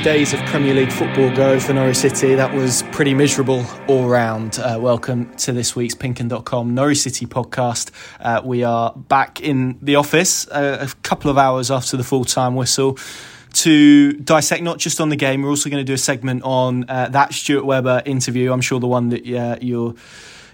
days of Premier League football go for Norwich City, that was pretty miserable all round. Uh, welcome to this week's Pinkun.com Norwich City podcast. Uh, we are back in the office uh, a couple of hours after the full time whistle to dissect not just on the game, we're also going to do a segment on uh, that Stuart Webber interview. I'm sure the one that uh, you're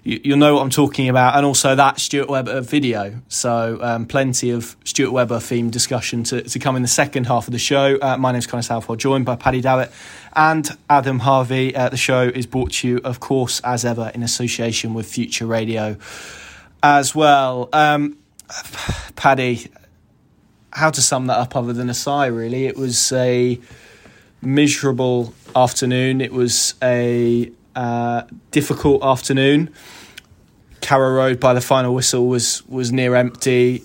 you, will know what I'm talking about, and also that Stuart Webber video. So, um, plenty of Stuart Webber themed discussion to, to come in the second half of the show. Uh, my name is Connor Southwell, joined by Paddy Davitt and Adam Harvey. Uh, the show is brought to you, of course, as ever, in association with Future Radio as well. Um, Paddy, how to sum that up other than a sigh, really? It was a miserable afternoon. It was a uh, difficult afternoon. Carrow Road by the final whistle was was near empty.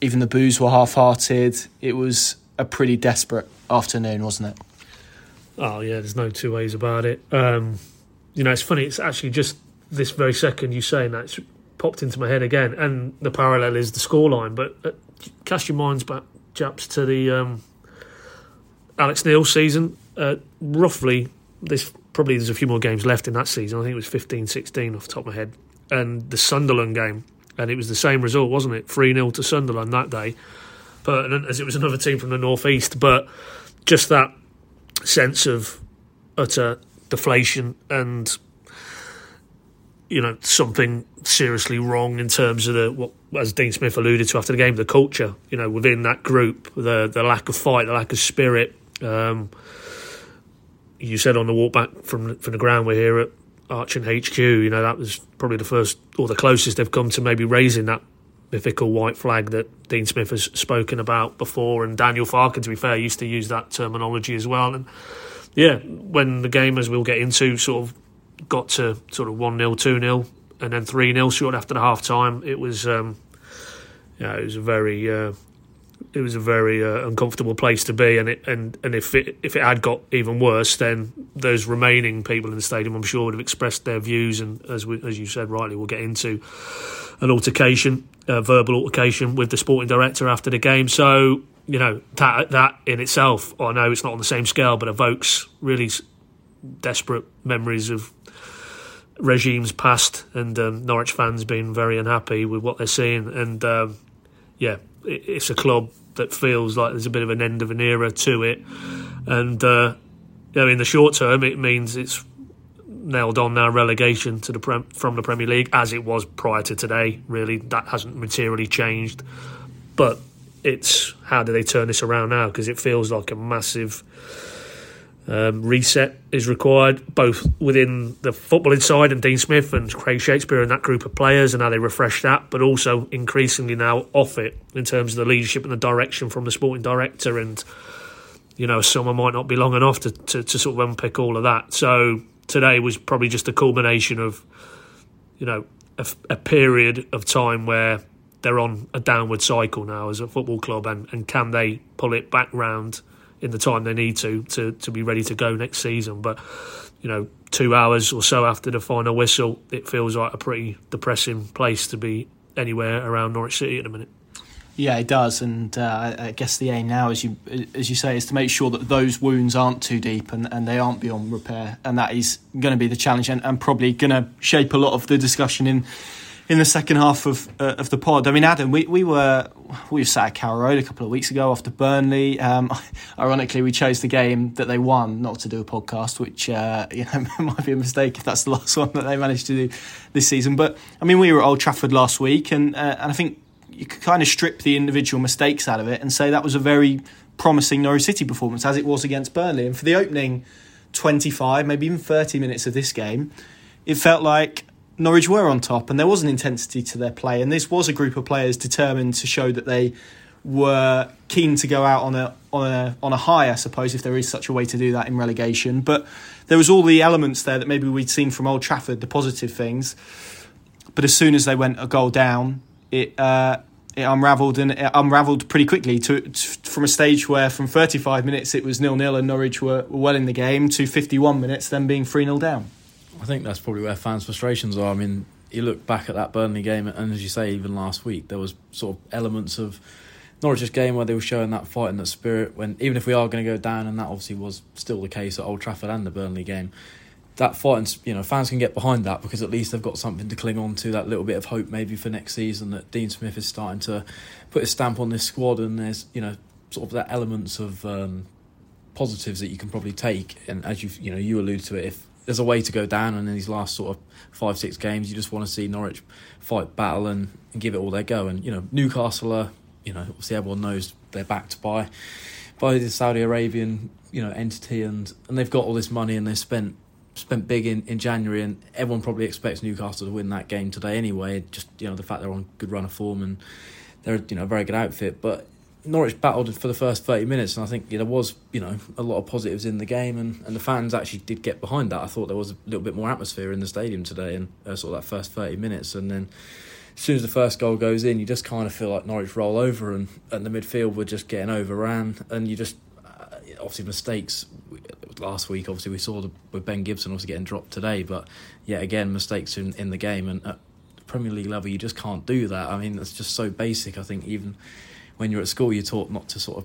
Even the boos were half-hearted. It was a pretty desperate afternoon, wasn't it? Oh yeah, there's no two ways about it. Um, you know, it's funny. It's actually just this very second you saying that it's popped into my head again, and the parallel is the scoreline. But uh, cast your minds back, chaps, to the um, Alex Neil season. Uh, roughly, this probably there's a few more games left in that season. I think it was 15, 16 off the top of my head. And the Sunderland game, and it was the same result, wasn't it? 3 0 to Sunderland that day. But as it was another team from the northeast, but just that sense of utter deflation and you know something seriously wrong in terms of the what as Dean Smith alluded to after the game the culture you know within that group the the lack of fight the lack of spirit um, you said on the walk back from from the ground we're here at Archant HQ. You know that was probably the first or the closest they've come to maybe raising that mythical white flag that Dean Smith has spoken about before, and Daniel Farke, to be fair, used to use that terminology as well. And yeah, when the game, as we'll get into, sort of got to sort of one 0 two 0 and then three 0 short after the half time, it was um, yeah, it was a very uh, it was a very uh, uncomfortable place to be, and it and and if it if it had got even worse, then those remaining people in the stadium, I'm sure, would have expressed their views, and as we, as you said rightly, we'll get into an altercation, a verbal altercation with the sporting director after the game. So you know that that in itself, I know it's not on the same scale, but evokes really desperate memories of regimes past, and um, Norwich fans being very unhappy with what they're seeing, and um, yeah, it's a club that feels like there's a bit of an end of an era to it, and uh, you know, in the short term, it means it's nailed on now relegation to the prem- from the Premier League as it was prior to today. Really, that hasn't materially changed, but it's how do they turn this around now? Because it feels like a massive um, reset is required, both within the footballing side and Dean Smith and Craig Shakespeare and that group of players and how they refresh that, but also increasingly now off it in terms of the leadership and the direction from the sporting director. And, you know, summer might not be long enough to, to, to sort of unpick all of that. So today was probably just a culmination of, you know, a, a period of time where they're on a downward cycle now as a football club and, and can they pull it back round in the time they need to to to be ready to go next season. But you know, two hours or so after the final whistle, it feels like a pretty depressing place to be anywhere around Norwich City at the minute. Yeah, it does, and uh, I guess the aim now, as you as you say, is to make sure that those wounds aren't too deep and, and they aren't beyond repair, and that is going to be the challenge, and, and probably going to shape a lot of the discussion in in the second half of uh, of the pod. I mean, Adam, we, we were we were sat at Carrow Road a couple of weeks ago after Burnley. Um, ironically, we chose the game that they won not to do a podcast, which uh, you know might be a mistake if that's the last one that they managed to do this season. But I mean, we were at Old Trafford last week, and uh, and I think you could kind of strip the individual mistakes out of it and say that was a very promising Norwich City performance as it was against Burnley. And for the opening twenty five, maybe even thirty minutes of this game, it felt like Norwich were on top and there was an intensity to their play. And this was a group of players determined to show that they were keen to go out on a on a on a high, I suppose, if there is such a way to do that in relegation. But there was all the elements there that maybe we'd seen from Old Trafford, the positive things. But as soon as they went a goal down, it uh, it unravelled and it unravelled pretty quickly. To, to, from a stage where from 35 minutes it was nil nil and Norwich were, were well in the game to 51 minutes, then being three 0 down. I think that's probably where fans' frustrations are. I mean, you look back at that Burnley game, and as you say, even last week, there was sort of elements of Norwich's game where they were showing that fight and that spirit. When even if we are going to go down, and that obviously was still the case at Old Trafford and the Burnley game, that fight and you know fans can get behind that because at least they've got something to cling on to. That little bit of hope maybe for next season that Dean Smith is starting to put his stamp on this squad, and there's you know sort of that elements of um, positives that you can probably take. And as you you know you allude to it, if there's a way to go down, and in these last sort of five six games, you just want to see Norwich fight battle and, and give it all their go. And you know Newcastle are you know, obviously everyone knows they're backed by by the Saudi Arabian, you know, entity and, and they've got all this money and they spent spent big in, in January and everyone probably expects Newcastle to win that game today anyway. Just, you know, the fact they're on good run of form and they're, you know, a very good outfit. But Norwich battled for the first 30 minutes, and I think there was, you know, a lot of positives in the game, and, and the fans actually did get behind that. I thought there was a little bit more atmosphere in the stadium today, and uh, sort of that first 30 minutes, and then as soon as the first goal goes in, you just kind of feel like Norwich roll over, and, and the midfield were just getting overran, and you just uh, obviously mistakes. Last week, obviously, we saw the, with Ben Gibson obviously getting dropped today, but yet again, mistakes in, in the game, and at Premier League level, you just can't do that. I mean, it's just so basic. I think even when you're at school, you're taught not to sort of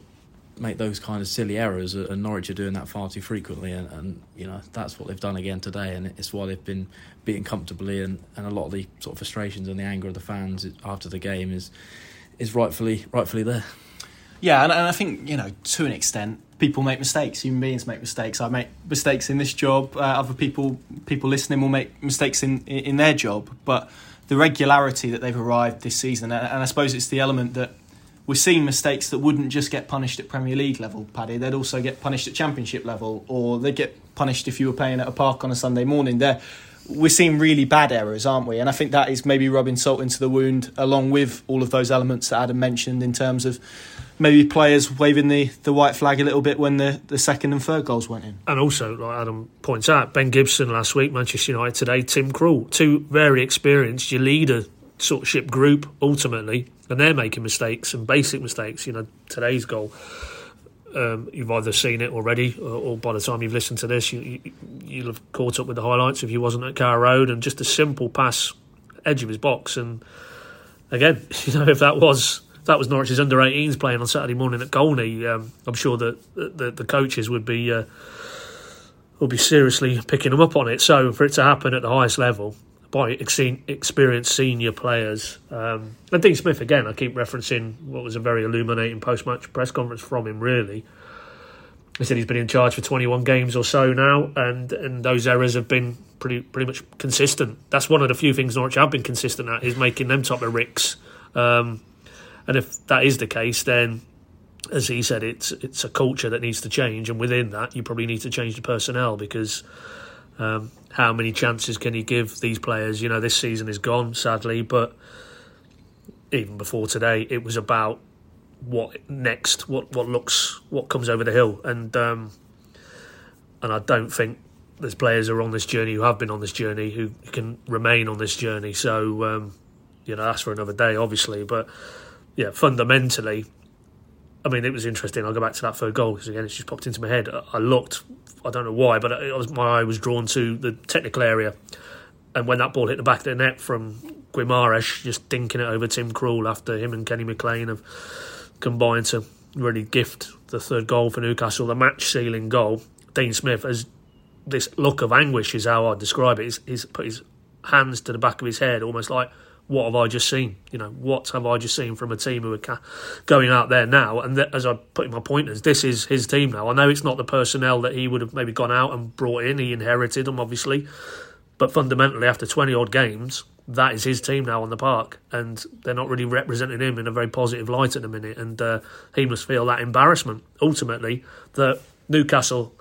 make those kind of silly errors, and Norwich are doing that far too frequently, and, and you know that's what they've done again today, and it's why they've been beaten comfortably, and, and a lot of the sort of frustrations and the anger of the fans after the game is is rightfully rightfully there. Yeah, and, and I think you know to an extent, people make mistakes. Human beings make mistakes. I make mistakes in this job. Uh, other people people listening will make mistakes in in their job, but the regularity that they've arrived this season, and I suppose it's the element that we're seeing mistakes that wouldn't just get punished at Premier League level, Paddy. They'd also get punished at Championship level, or they'd get punished if you were playing at a park on a Sunday morning. There, we're seeing really bad errors, aren't we? And I think that is maybe rubbing salt into the wound, along with all of those elements that Adam mentioned in terms of maybe players waving the, the white flag a little bit when the, the second and third goals went in. And also, like Adam points out, Ben Gibson last week, Manchester United today, Tim Krul, two very experienced, your leader sort of ship group ultimately and they're making mistakes and basic mistakes. You know, today's goal. Um, you've either seen it already, or, or, by the time you've listened to this, you, you, will have caught up with the highlights if you wasn't at Carrow Road, and just a simple pass, edge of his box, and again, you know, if that was if that was Norwich's under 18s playing on Saturday morning at Colney, um, I'm sure that the, the coaches would be uh, would be seriously picking them up on it. So for it to happen at the highest level, by experienced senior players. Um, and Dean Smith, again, I keep referencing what was a very illuminating post match press conference from him, really. He said he's been in charge for 21 games or so now, and, and those errors have been pretty pretty much consistent. That's one of the few things Norwich have been consistent at, is making them top of ricks. Um, and if that is the case, then as he said, it's it's a culture that needs to change, and within that, you probably need to change the personnel because um, how many chances can he give these players? You know, this season is gone, sadly, but even before today, it was about what next, what what looks, what comes over the hill, and um, and I don't think there's players who are on this journey who have been on this journey who can remain on this journey. So um, you know, that's for another day, obviously, but yeah, fundamentally, I mean, it was interesting. I'll go back to that third goal because again, it's just popped into my head. I looked, I don't know why, but was, my eye was drawn to the technical area, and when that ball hit the back of the net from Guimaraes, just dinking it over Tim Krul after him and Kenny McLean have combined to really gift the third goal for Newcastle, the match sealing goal. Dean Smith has this look of anguish, is how I describe it. He's, he's put his hands to the back of his head, almost like what have I just seen? You know, what have I just seen from a team who are going out there now? And th- as I put in my pointers, this is his team now. I know it's not the personnel that he would have maybe gone out and brought in. He inherited them, obviously. But fundamentally, after 20 odd games, that is his team now on the park. And they're not really representing him in a very positive light at the minute. And uh, he must feel that embarrassment, ultimately, that Newcastle,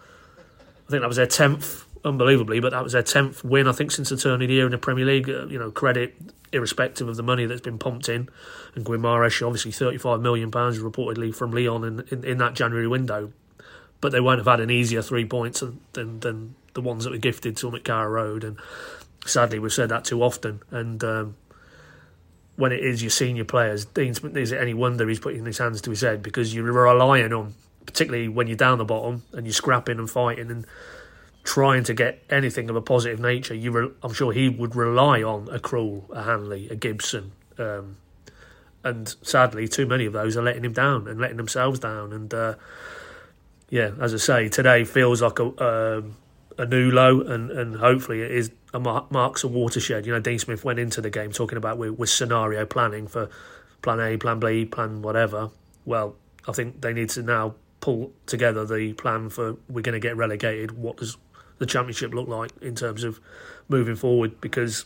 I think that was their 10th unbelievably, but that was their tenth win, I think, since the turn of the year in the Premier League. Uh, you know, credit irrespective of the money that's been pumped in. And Guimaraes, obviously £35 million reportedly from Lyon in, in, in, that January window. But they won't have had an easier three points than, than, than the ones that were gifted to them Road. And sadly, we've said that too often. And um, when it is your senior players, Dean Smith, is it any wonder he's putting his hands to his head because you're relying on, particularly when you're down the bottom and you're scrapping and fighting and trying to get anything of a positive nature, you re- I'm sure he would rely on a Krul, a Hanley, a Gibson, um, and sadly, too many of those are letting him down and letting themselves down. And uh, yeah, as I say, today feels like a um, a new low, and, and hopefully it is a marks a watershed. You know, Dean Smith went into the game talking about with scenario planning for plan A, plan B, plan whatever. Well, I think they need to now pull together the plan for we're going to get relegated. What does the championship look like in terms of moving forward? Because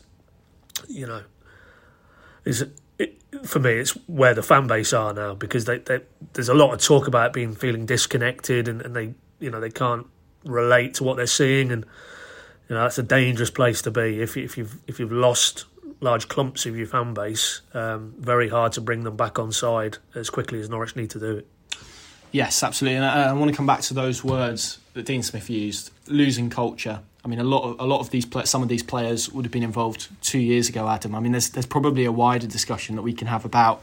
you know, is it, for me, it's where the fan base are now because they, they, there's a lot of talk about being feeling disconnected and, and they you know they can't relate to what they're seeing and you know that's a dangerous place to be if if you've if you've lost large clumps of your fan base. Um, very hard to bring them back on side as quickly as Norwich need to do it. Yes, absolutely, and I, I want to come back to those words that Dean Smith used: losing culture. I mean, a lot of a lot of these some of these players would have been involved two years ago. Adam, I mean, there's there's probably a wider discussion that we can have about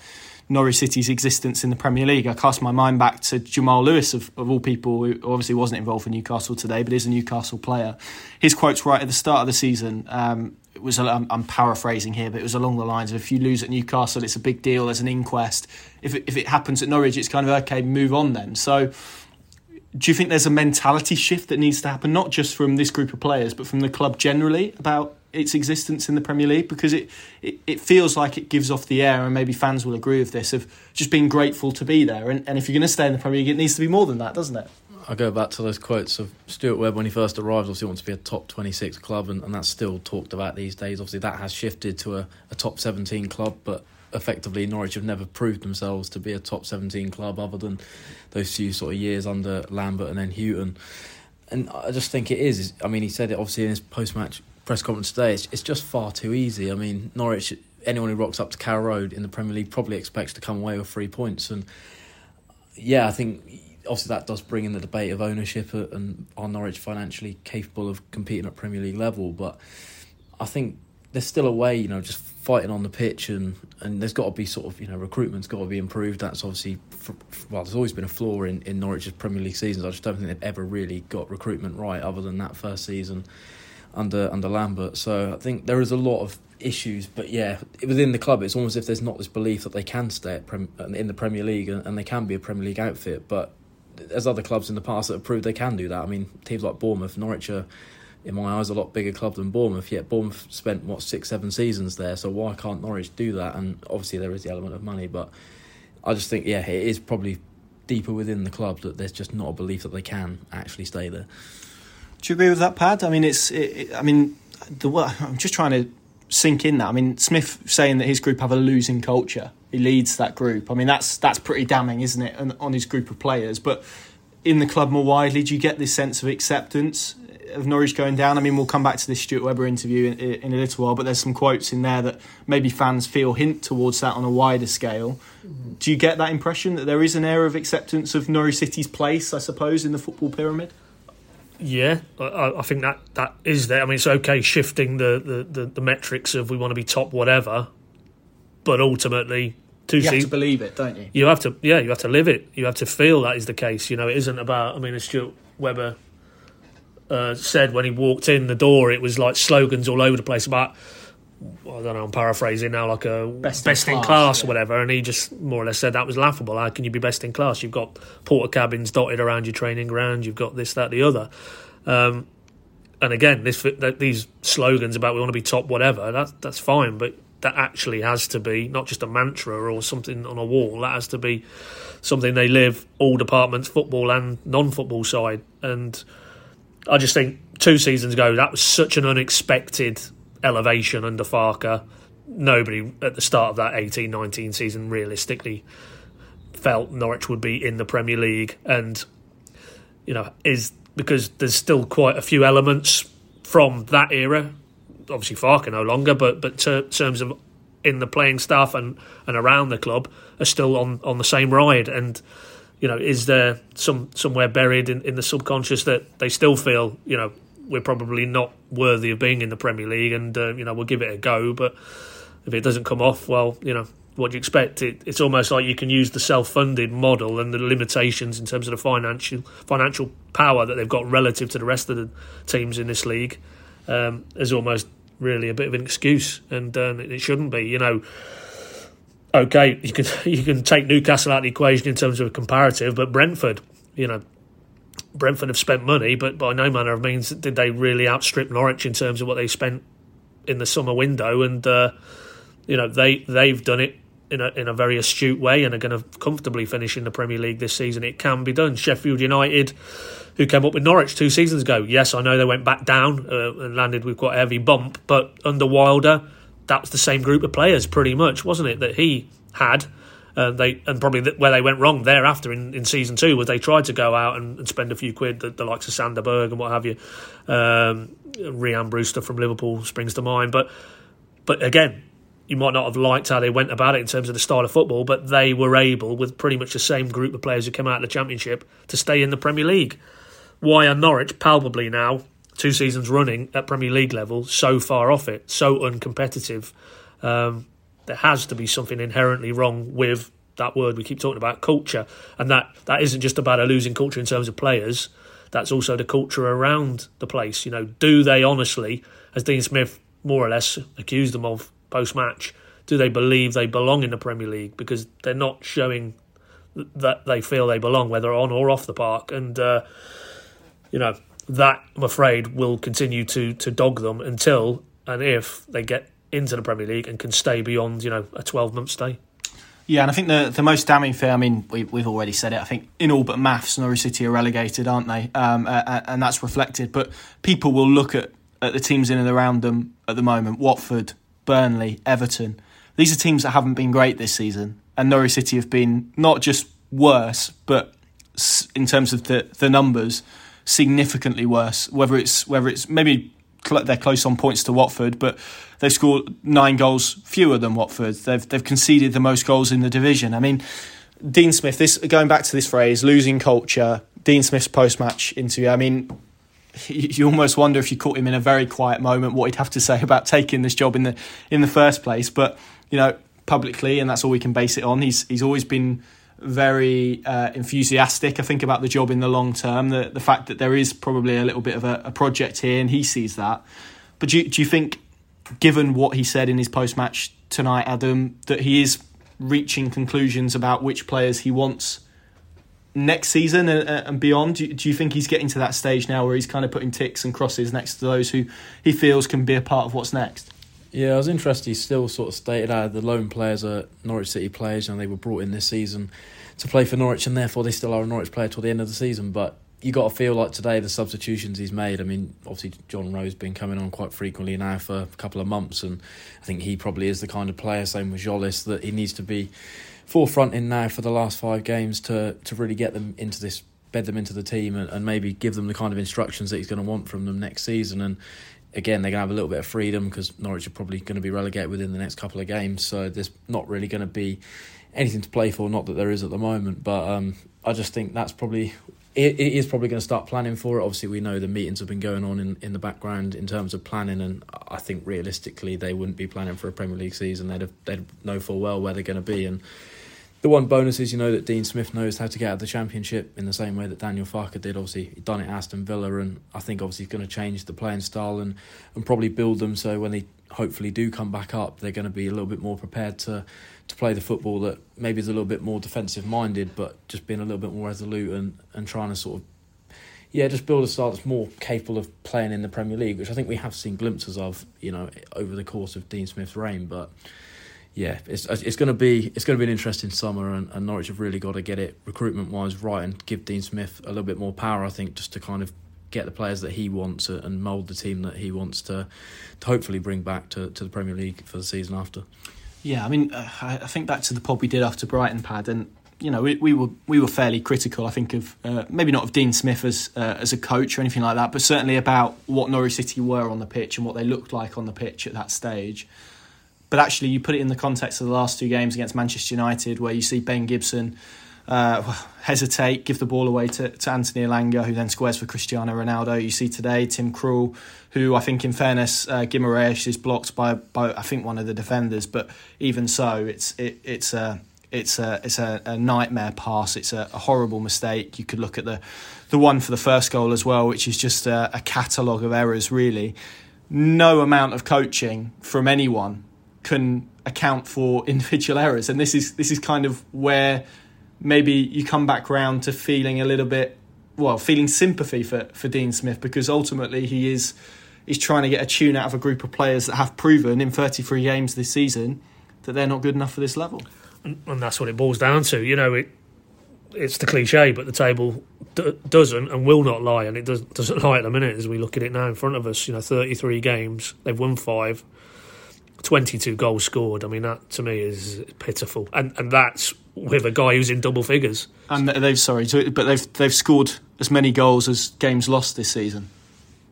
Norwich City's existence in the Premier League. I cast my mind back to Jamal Lewis, of, of all people, who obviously wasn't involved for Newcastle today, but is a Newcastle player. His quotes right at the start of the season. Um, it was I'm, I'm, paraphrasing here, but it was along the lines of if you lose at Newcastle, it's a big deal. There's an inquest. If it, if it happens at Norwich, it's kind of okay, move on then. So, do you think there's a mentality shift that needs to happen, not just from this group of players, but from the club generally about its existence in the Premier League? Because it, it, it feels like it gives off the air, and maybe fans will agree with this, of just being grateful to be there. And, and if you're going to stay in the Premier League, it needs to be more than that, doesn't it? I go back to those quotes of Stuart Webb when he first arrived. Obviously, he wants to be a top 26 club, and, and that's still talked about these days. Obviously, that has shifted to a, a top 17 club, but effectively, Norwich have never proved themselves to be a top 17 club other than those few sort of years under Lambert and then Hughton. And I just think it is. I mean, he said it obviously in his post match press conference today. It's, it's just far too easy. I mean, Norwich, anyone who rocks up to Carrow Road in the Premier League probably expects to come away with three points. And yeah, I think obviously that does bring in the debate of ownership and are Norwich financially capable of competing at Premier League level. But I think there's still a way, you know, just fighting on the pitch and, and there's got to be sort of, you know, recruitment's got to be improved. That's obviously, well, there's always been a flaw in, in Norwich's Premier League seasons. I just don't think they've ever really got recruitment right other than that first season under under Lambert. So I think there is a lot of issues, but yeah, within the club, it's almost as if there's not this belief that they can stay Prem- uh, in the Premier League and, and they can be a Premier League outfit. But there's other clubs in the past that have proved they can do that. I mean, teams like Bournemouth, Norwich are, in my eyes, a lot bigger club than Bournemouth. Yet Bournemouth spent what six, seven seasons there. So why can't Norwich do that? And obviously there is the element of money, but I just think yeah, it is probably deeper within the club that there's just not a belief that they can actually stay there. Do you agree with that, Pad? I mean, it's. It, it, I mean, the I'm just trying to sink in that. I mean, Smith saying that his group have a losing culture. He leads that group. I mean, that's that's pretty damning, isn't it, on, on his group of players? But in the club more widely, do you get this sense of acceptance of Norwich going down? I mean, we'll come back to this Stuart Webber interview in, in, a little while, but there's some quotes in there that maybe fans feel hint towards that on a wider scale. Do you get that impression that there is an air of acceptance of Norwich City's place, I suppose, in the football pyramid? Yeah, I, I, think that that is there. I mean, it's okay shifting the, the, the, the metrics of we want to be top whatever, but ultimately two you have to believe it, don't you? You have to, yeah, you have to live it. You have to feel that is the case. You know, it isn't about. I mean, as Stuart Webber uh, said when he walked in the door, it was like slogans all over the place about. I don't know. I'm paraphrasing now, like a best, best in, class, class yeah. or whatever, and he just more or less said that was laughable. How can you be best in class? You've got porter Portakabins dotted around your training ground. You've got this, that, the other. Um, and again, this these slogans about we want to be top, whatever. That's that's fine, but that actually has to be not just a mantra or something on a wall. That has to be something they live all departments, football and non-football side. And I just think two seasons ago that was such an unexpected elevation under Farke. Nobody at the start of that 18-19 season realistically felt Norwich would be in the Premier League, and you know is because there's still quite a few elements from that era obviously Farke no longer, but but ter- terms of in the playing staff and, and around the club are still on, on the same ride. And you know, is there some somewhere buried in, in the subconscious that they still feel you know we're probably not worthy of being in the Premier League, and uh, you know we'll give it a go, but if it doesn't come off, well, you know what do you expect? It, it's almost like you can use the self-funded model and the limitations in terms of the financial financial power that they've got relative to the rest of the teams in this league um, as almost really a bit of an excuse, and uh, it shouldn't be. You know, okay, you can you can take Newcastle out of the equation in terms of a comparative, but Brentford, you know, Brentford have spent money, but by no manner of means did they really outstrip Norwich in terms of what they spent in the summer window, and uh, you know they they've done it in a in a very astute way and are going to comfortably finish in the Premier League this season. It can be done. Sheffield United, who came up with Norwich two seasons ago, yes, I know they went back down uh, and landed with quite a heavy bump, but under Wilder, that was the same group of players pretty much, wasn't it? That he had. Uh, they and probably where they went wrong thereafter in, in season two was they tried to go out and, and spend a few quid, the, the likes of Sander Berge and what have you. Um, Rhian Brewster from Liverpool springs to mind, but but again, you might not have liked how they went about it in terms of the style of football, but they were able, with pretty much the same group of players who came out of the Championship, to stay in the Premier League. Why are Norwich palpably now, two seasons running at Premier League level, so far off it, so uncompetitive? Um, there has to be something inherently wrong with that word we keep talking about, culture, and that that isn't just about a losing culture in terms of players. That's also the culture around the place. You know, do they honestly, as Dean Smith more or less accused them of, post match, do they believe they belong in the Premier League? Because they're not showing that they feel they belong, whether on or off the park. And, uh, you know, that, I'm afraid, will continue to, to dog them until and if they get into the Premier League and can stay beyond, you know, a 12 month stay. Yeah, and I think the the most damning thing, I mean, we, we've already said it. I think in all but maths, Norwich City are relegated, aren't they? Um, and that's reflected. But people will look at, at the teams in and around them at the moment Watford, Burnley, Everton. These are teams that haven't been great this season, and Norwich City have been not just worse, but in terms of the the numbers, significantly worse. Whether it's whether it's maybe they're close on points to Watford, but they've scored nine goals fewer than Watford. They've they've conceded the most goals in the division. I mean, Dean Smith. This going back to this phrase, losing culture. Dean Smith's post match interview. I mean, you almost wonder if you caught him in a very quiet moment what he'd have to say about taking this job in the in the first place. But you know, publicly, and that's all we can base it on. He's he's always been very uh, enthusiastic. I think about the job in the long term. The the fact that there is probably a little bit of a, a project here, and he sees that. But do you, do you think, given what he said in his post match tonight, Adam, that he is reaching conclusions about which players he wants next season and, and beyond? Do do you, think he's getting to that stage now where he's kind of putting ticks and crosses next to those who he feels can be a part of what's next? Yeah, I was interested. He still sort of stated out the lone players are Norwich City players, and they were brought in this season to play for Norwich, and therefore they still are a Norwich player till the end of the season. But you got to feel like today the substitutions he's made. I mean, obviously John Rowe's been coming on quite frequently now for a couple of months, and I think he probably is the kind of player, same with Tzolis, that he needs to be forefront in now for the last five games to to really get them into this bed them into the team and, and maybe give them the kind of instructions that he's going to want from them next season and again they're going to have a little bit of freedom because Norwich are probably going to be relegated within the next couple of games so there's not really going to be anything to play for not that there is at the moment but um, I just think that's probably it, is probably going to start planning for it. Obviously, we know the meetings have been going on in, in the background in terms of planning, and I think realistically they wouldn't be planning for a Premier League season. They'd have, they'd know full well where they're going to be, and the one bonus is you know that Dean Smith knows how to get out of the championship in the same way that Daniel Farke did. Obviously, he done it at Aston Villa, and I think obviously he's going to change the playing style and and probably build them so when they hopefully do come back up, they're going to be a little bit more prepared to to play the football that maybe is a little bit more defensive minded, but just being a little bit more resolute and, and trying to sort of yeah, just build a style that's more capable of playing in the Premier League, which I think we have seen glimpses of, you know, over the course of Dean Smith's reign. But yeah, it's it's going to be it's going to be an interesting summer, and, and Norwich have really got to get it recruitment wise right and give Dean Smith a little bit more power. I think just to kind of get the players that he wants and mould the team that he wants to, to hopefully bring back to, to the Premier League for the season after. Yeah, I mean, uh, I think back to the pod we did after Brighton, Pad, and you know, we, we were we were fairly critical. I think of uh, maybe not of Dean Smith as uh, as a coach or anything like that, but certainly about what Norwich City were on the pitch and what they looked like on the pitch at that stage. But actually, you put it in the context of the last two games against Manchester United, where you see Ben Gibson uh, hesitate, give the ball away to, to Anthony Elanga, who then squares for Cristiano Ronaldo. You see today Tim Krul, who I think, in fairness, uh, Guimaraes is blocked by, by I think one of the defenders, but even so, it's it, it's a it's a it's a, a nightmare pass. It's a, a, horrible mistake. You could look at the the one for the first goal as well, which is just a, a catalogue of errors. Really, no amount of coaching from anyone can account for individual errors, and this is this is kind of where maybe you come back round to feeling a little bit well, feeling sympathy for, for Dean Smith because ultimately he is he's trying to get a tune out of a group of players that have proven in 33 games this season that they're not good enough for this level. And, and that's what it boils down to. You know, it it's the cliche, but the table d- doesn't and will not lie, and it does, doesn't lie at the minute as we look at it now in front of us. You know, 33 games, they've won five. 22 goals scored. I mean, that to me is pitiful, and and that's with a guy who's in double figures. And they've sorry, but they've they've scored as many goals as games lost this season.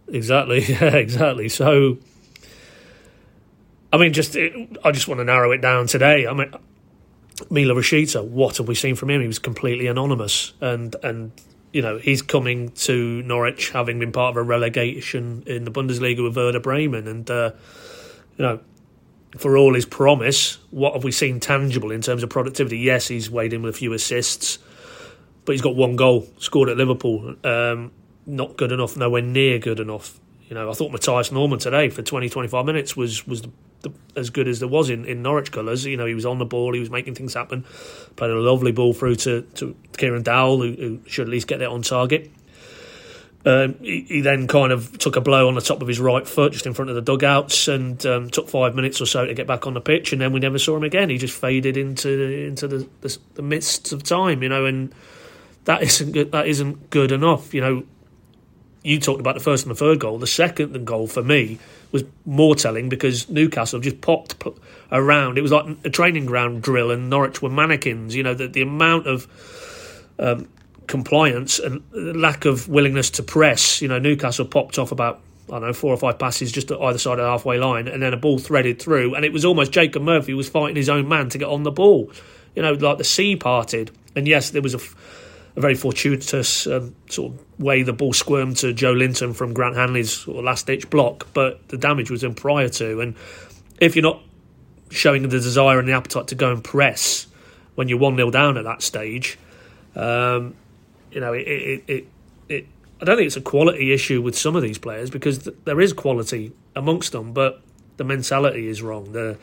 Exactly, yeah, exactly. So, I mean, just it, I just want to narrow it down today. I mean, Milot Rashica, what have we seen from him? He was completely anonymous, and and you know he's coming to Norwich having been part of a relegation in the Bundesliga with Werder Bremen, and uh, you know for all his promise, what have we seen tangible in terms of productivity? Yes, he's weighed in with a few assists, but he's got one goal scored at Liverpool. Um, not good enough, nowhere near good enough. You know, I thought Mathias Normann today for 20, 25 minutes was was the, the, as good as there was in, in Norwich colours. You know, he was on the ball, he was making things happen, played a lovely ball through to, to Kieran Dowell, who, who should at least get it on target. Um, he, he, then kind of took a blow on the top of his right foot just in front of the dugouts and um, took five minutes or so to get back on the pitch and then we never saw him again. He just faded into into the, the, the mists of time you know and that isn't good that isn't good enough you know. You talked about the first and the third goal. The second goal for me was more telling because Newcastle just popped around. It was like a training ground drill and Norwich were mannequins you know the, the amount of um, compliance and lack of willingness to press. You know, Newcastle popped off about I don't know four or five passes just at either side of the halfway line, and then a ball threaded through, and it was almost Jacob Murphy was fighting his own man to get on the ball. You know, like the sea parted, and yes, there was a, a very fortuitous um, sort of way the ball squirmed to Joelinton from Grant Hanley's sort of last ditch block, but the damage was in prior to, and if you're not showing the desire and the appetite to go and press when you're one 0 down at that stage. Um, you know, it, it, it, it, I don't think it's a quality issue with some of these players because th- there is quality amongst them, but the mentality is wrong. The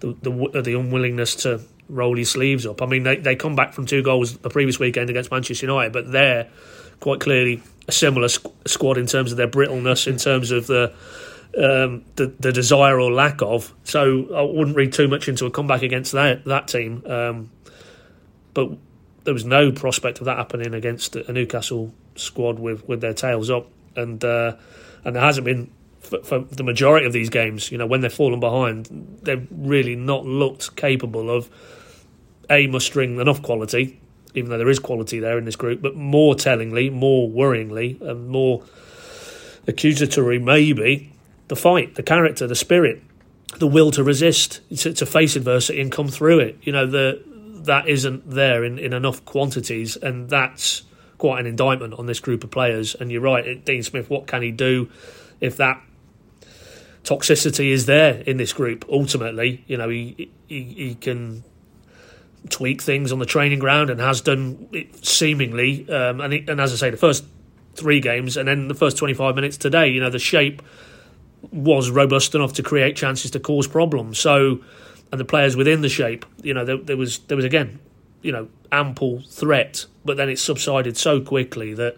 the the, the unwillingness to roll your sleeves up. I mean, they they come back from two goals the previous weekend against Manchester United, but they're quite clearly a similar squ- squad in terms of their brittleness, in terms of the. Um, the, the desire or lack of. So I wouldn't read too much into a comeback against that that team. Um, but there was no prospect of that happening against a Newcastle squad with, with their tails up, and uh, and there hasn't been for, for, the majority of these games. You know, when they've fallen behind, they've really not looked capable of a mustering enough quality, even though there is quality there in this group. But more tellingly, more worryingly, and more accusatory, maybe the fight, the character, the spirit, the will to resist, to, to face adversity and come through it. You know, the that isn't there in, in enough quantities, and that's quite an indictment on this group of players. And you're right, Dean Smith. What can he do if that toxicity is there in this group? Ultimately, you know, he he, he can tweak things on the training ground and has done it seemingly. Um, and he, and as I say, the first three games and then the first 25 minutes today, you know, the shape was robust enough to create chances to cause problems. So and the players within the shape, you know, there, there was there was again, you know, ample threat, but then it subsided so quickly that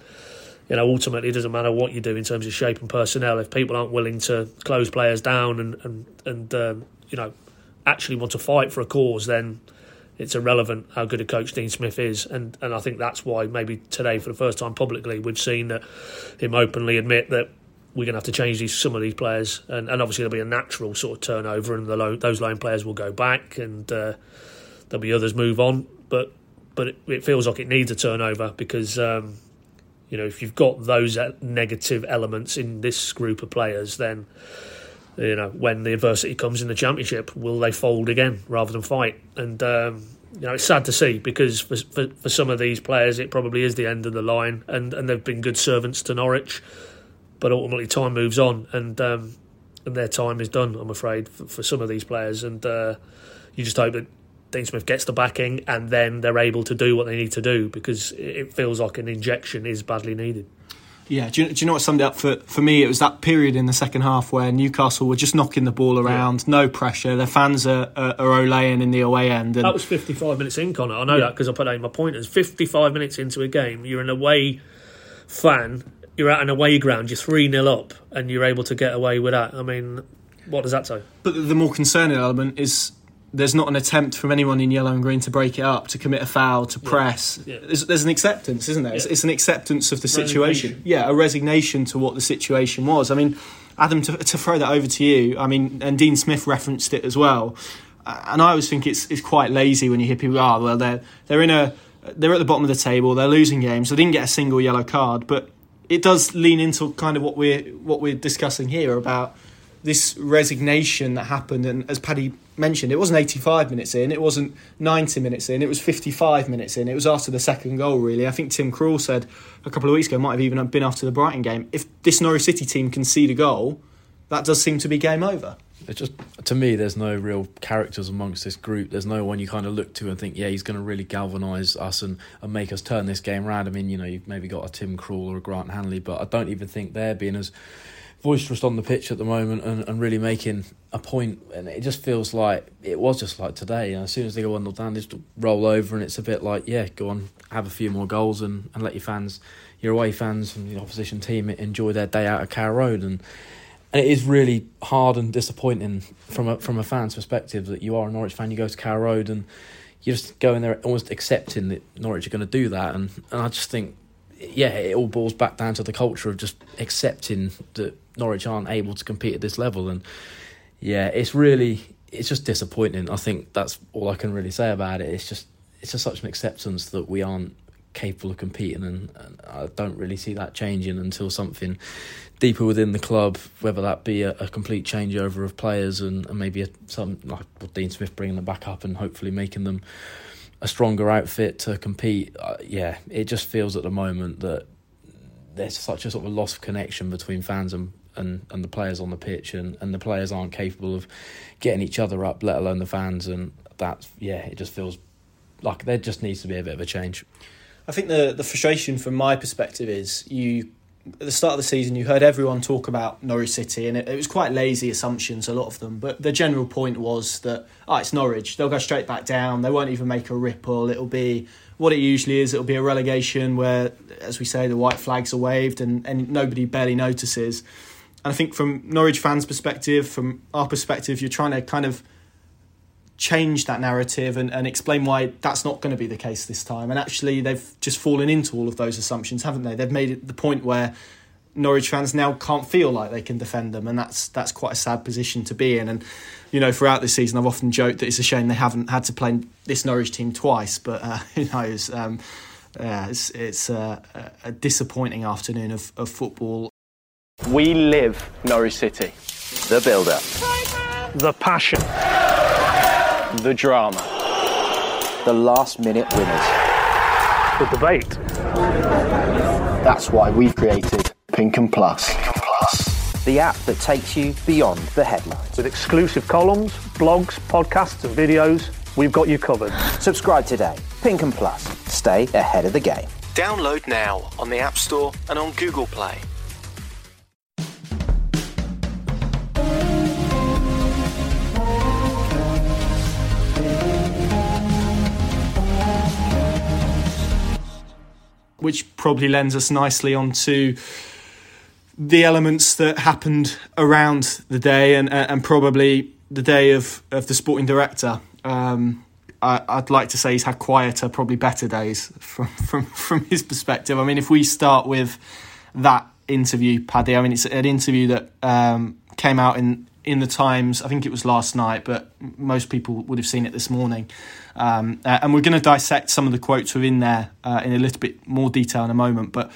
you know ultimately it doesn't matter what you do in terms of shape and personnel if people aren't willing to close players down and and and um, you know actually want to fight for a cause, then it's irrelevant how good a coach Dean Smith is, and and I think that's why maybe today for the first time publicly we've seen that him openly admit that we're going to have to change these some of these players, and, and obviously there'll be a natural sort of turnover, and low, those lone players will go back, and uh, there'll be others move on. But but it, it, feels like it needs a turnover because um, you know if you've got those negative elements in this group of players, then you know when the adversity comes in the championship, will they fold again rather than fight? And um, you know it's sad to see because for, for, for some of these players, it probably is the end of the line, and and they've been good servants to Norwich but ultimately time moves on and um, and their time is done. I'm afraid for, for some of these players, and uh, you just hope that Dean Smith gets the backing and then they're able to do what they need to do because it feels like an injection is badly needed. Yeah, do you, do you know what summed it up for, for me? It was that period in the second half where Newcastle were just knocking the ball around, no pressure. Their fans are, are, are olaying in the away end. And That was 55 minutes in, Connor. I know that because I put in my pointers. 55 minutes into a game, you're an away fan, you're at an away ground, you're 3 0 up, and you're able to get away with that. I mean, what does that say? But the more concerning element is there's not an attempt from anyone in yellow and green to break it up, to commit a foul, to press. Yeah. There's, there's an acceptance, isn't there? It's, Yeah. it's an acceptance of the situation. Yeah, a resignation to what the situation was. I mean, Adam, to, to throw that over to you, I mean, and Dean Smith referenced it as well. And I always think it's it's quite lazy when you hear people, oh, well, they're they're in a they're at the bottom of the table, they're losing games, they didn't get a single yellow card, but it does lean into kind of what we're what we're discussing here about this resignation that happened. And as Paddy mentioned it wasn't 85 minutes in it wasn't 90 minutes in it was 55 minutes in. It was after the second goal really. I think Tim Krul said a couple of weeks ago might have even been after the Brighton game if this Norwich City team concede a goal that does seem to be game over It's just to me, there's no real characters amongst this group. There's no one you kind of look to and think, yeah, he's going to really galvanise us and, and make us turn this game around. I mean, you know, you've maybe got a Tim Krul or a Grant Hanley, but I don't even think they're being as boisterous on the pitch at the moment and, and really making a point. And it just feels like it was just like today. As soon as they go one 0 down, they just roll over, and it's a bit like, yeah, go on, have a few more goals and, and let your fans, your away fans from the opposition team, enjoy their day out at Carrow Road and and it is really hard and disappointing from a from a fan's perspective that you are a Norwich fan, you go to Carrow Road and you're just go in there almost accepting that Norwich are going to do that, and and I just think, yeah, it all boils back down to the culture of just accepting that Norwich aren't able to compete at this level, and yeah, it's really it's just disappointing. I think that's all I can really say about it. It's just it's just such an acceptance that we aren't capable of competing, and, and I don't really see that changing until something deeper within the club, whether that be a, a complete changeover of players and, and maybe a, some like Dean Smith bringing them back up and hopefully making them a stronger outfit to compete. Uh, yeah, it just feels at the moment that there's such a sort of loss of connection between fans and, and, and the players on the pitch, and, and the players aren't capable of getting each other up, let alone the fans. And that's yeah, it just feels like there just needs to be a bit of a change. I think the the frustration from my perspective is you at the start of the season you heard everyone talk about Norwich City and it, it was quite lazy assumptions a lot of them. But the general point was that oh it's Norwich. They'll go straight back down. They won't even make a ripple. It'll be what it usually is. It'll be a relegation where as we say the white flags are waved and, and nobody barely notices. And I think from Norwich fans perspective from our perspective you're trying to kind of change that narrative and, and explain why that's not going to be the case this time. And actually, they've just fallen into all of those assumptions, haven't they? They've made it the point where Norwich fans now can't feel like they can defend them, and that's that's quite a sad position to be in. And you know, throughout this season, I've often joked that it's a shame they haven't had to play this Norwich team twice, but uh, who knows? Um, yeah, it's it's uh, a, a disappointing afternoon of, of football. We live Norwich City. The build-up. The passion. The drama. The last-minute winners. The debate. That's why we've created Pink Un Plus. The app that takes you beyond the headlines. With exclusive columns, blogs, podcasts, and videos, we've got you covered. Subscribe today. Pink Un Plus. Stay ahead of the game. Download now on the App Store and on Google Play. Which probably lends us nicely onto the elements that happened around the day and and probably the day of, of the sporting director. Um, I, I'd like to say he's had quieter, probably better days from, from from his perspective. I mean, if we start with that interview, Paddy, I mean, it's an interview that um, came out in in the Times. I think it was last night, but most people would have seen it this morning. Um, uh, and we're going to dissect some of the quotes within there uh, in a little bit more detail in a moment. But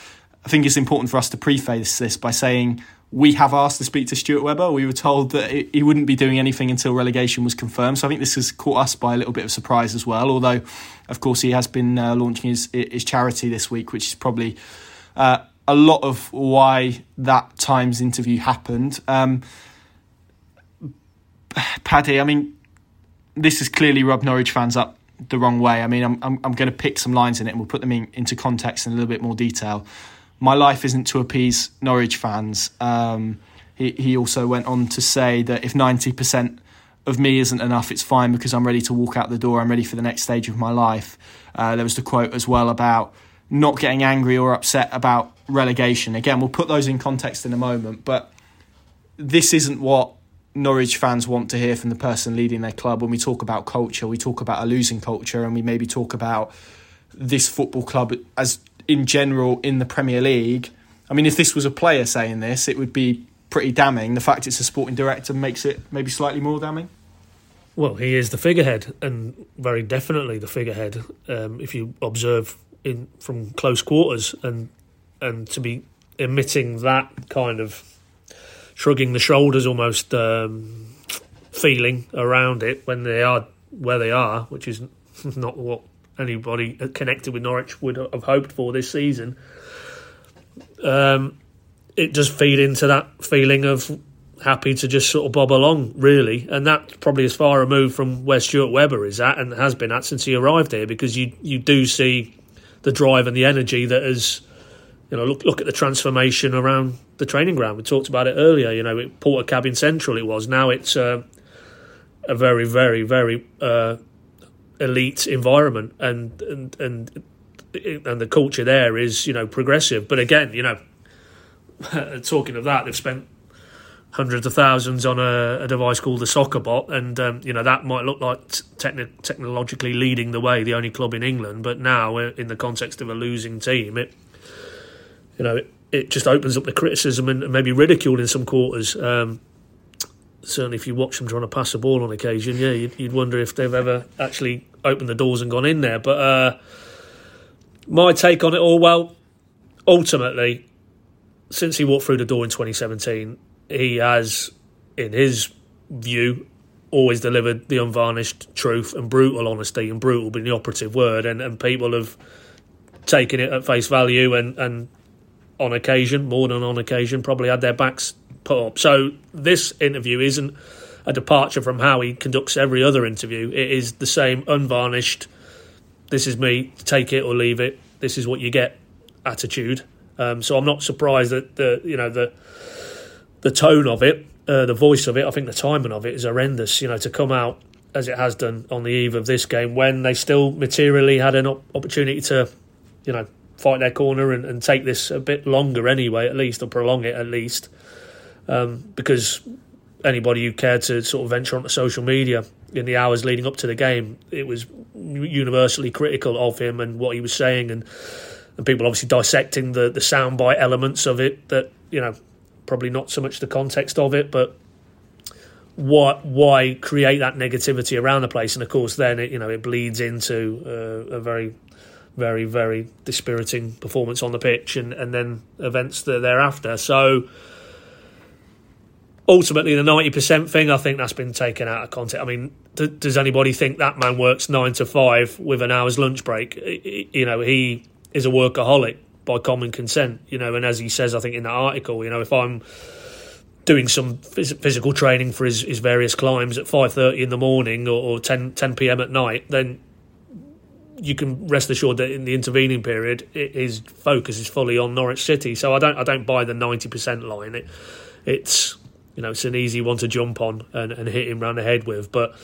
I think it's important for us to preface this by saying we have asked to speak to Stuart Webber. We were told that he wouldn't be doing anything until relegation was confirmed. So I think this has caught us by a little bit of surprise as well. Although, of course, he has been uh, launching his his charity this week, which is probably uh, a lot of why that Times interview happened. Um, Paddy, I mean, this has clearly rubbed Norwich fans up the wrong way. I mean, I'm I'm, I'm going to pick some lines in it and we'll put them in, into context in a little bit more detail. my life isn't to appease Norwich fans. Um, he, he also went on to say that if 90% of me isn't enough, it's fine because I'm ready to walk out the door. I'm ready for the next stage of my life. Uh, there was the quote as well about not getting angry or upset about relegation. Again, we'll put those in context in a moment, but this isn't what Norwich fans want to hear from the person leading their club. When we talk about culture, we talk about a losing culture, and we maybe talk about this football club as in general in the Premier League. I mean, if this was a player saying this, it would be pretty damning. The fact it's a sporting director makes it maybe slightly more damning. Well, he is the figurehead, and very definitely the figurehead. Um, if you observe in from close quarters, and and to be emitting that kind of shrugging the shoulders, almost um, feeling around it when they are where they are, which is not what anybody connected with Norwich would have hoped for this season. Um, it does feed into that feeling of happy to just sort of bob along, really, and that's probably as far removed from where Stuart Webber is at and has been at since he arrived here, because you you do see the drive and the energy that has, you know, look look at the transformation around the training ground. We talked about it earlier. You know, porter Portakabin Central it was. Now it's uh, a very, very, very uh, elite environment, and and and and the culture there is you know progressive. But again, you know, talking of that, they've spent hundreds of thousands on a, a device called the Soccer Bot, and um, you know that might look like techni- technologically leading the way, the only club in England. But now, uh, in the context of a losing team, it you know it, it just opens up the criticism and maybe ridicule in some quarters. Um, certainly, if you watch them trying to pass the ball on occasion, yeah, you'd, you'd wonder if they've ever actually opened the doors and gone in there. But uh, my take on it all, well, ultimately, since he walked through the door in 2017, he has, in his view, always delivered the unvarnished truth and brutal honesty, and brutal being the operative word, and, and people have taken it at face value and, and on occasion, more than on occasion, probably had their backs put up. So this interview isn't a departure from how he conducts every other interview. It is the same unvarnished, this is me, take it or leave it, this is what you get attitude. Um, so I'm not surprised that the you know the the tone of it, uh, the voice of it, I think the timing of it is horrendous. You know, to come out as it has done on the eve of this game when they still materially had an op- opportunity to, you know, fight their corner and, and, take this a bit longer anyway, at least, or prolong it at least. Um, because anybody who cared to sort of venture onto social media in the hours leading up to the game, it was universally critical of him and what he was saying, and and people obviously dissecting the the soundbite elements of it. That you know, probably not so much the context of it, but what why create that negativity around the place, and of course, then it you know it bleeds into uh, a very very very dispiriting performance on the pitch, and and then events thereafter. So ultimately the 90% thing i think that's been taken out of context i mean does anybody think that man works 9 to 5 with an hour's lunch break you know he is a workaholic by common consent you know and as he says i think in that article you know if i'm doing some phys- physical training for his, his various climbs at 5.30 in the morning or, or 10, 10 p.m at night then you can rest assured that in the intervening period his focus is fully on norwich city so i don't i don't buy the 90% line it, it's you know, it's an easy one to jump on and, and hit him round the head with. But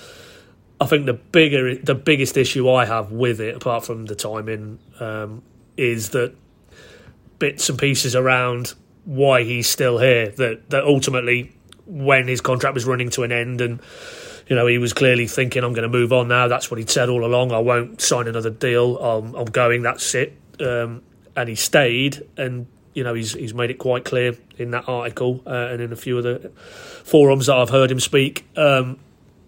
I think the bigger, the biggest issue I have with it, apart from the timing, um, is that bits and pieces around why he's still here. That that ultimately, when his contract was running to an end, and you know he was clearly thinking, "I'm going to move on now." That's what he'd said all along. I won't sign another deal. I'm, I'm going. That's it. Um, and he stayed, and you know, he's he's made it quite clear in that article uh, and in a few of the forums that I've heard him speak um,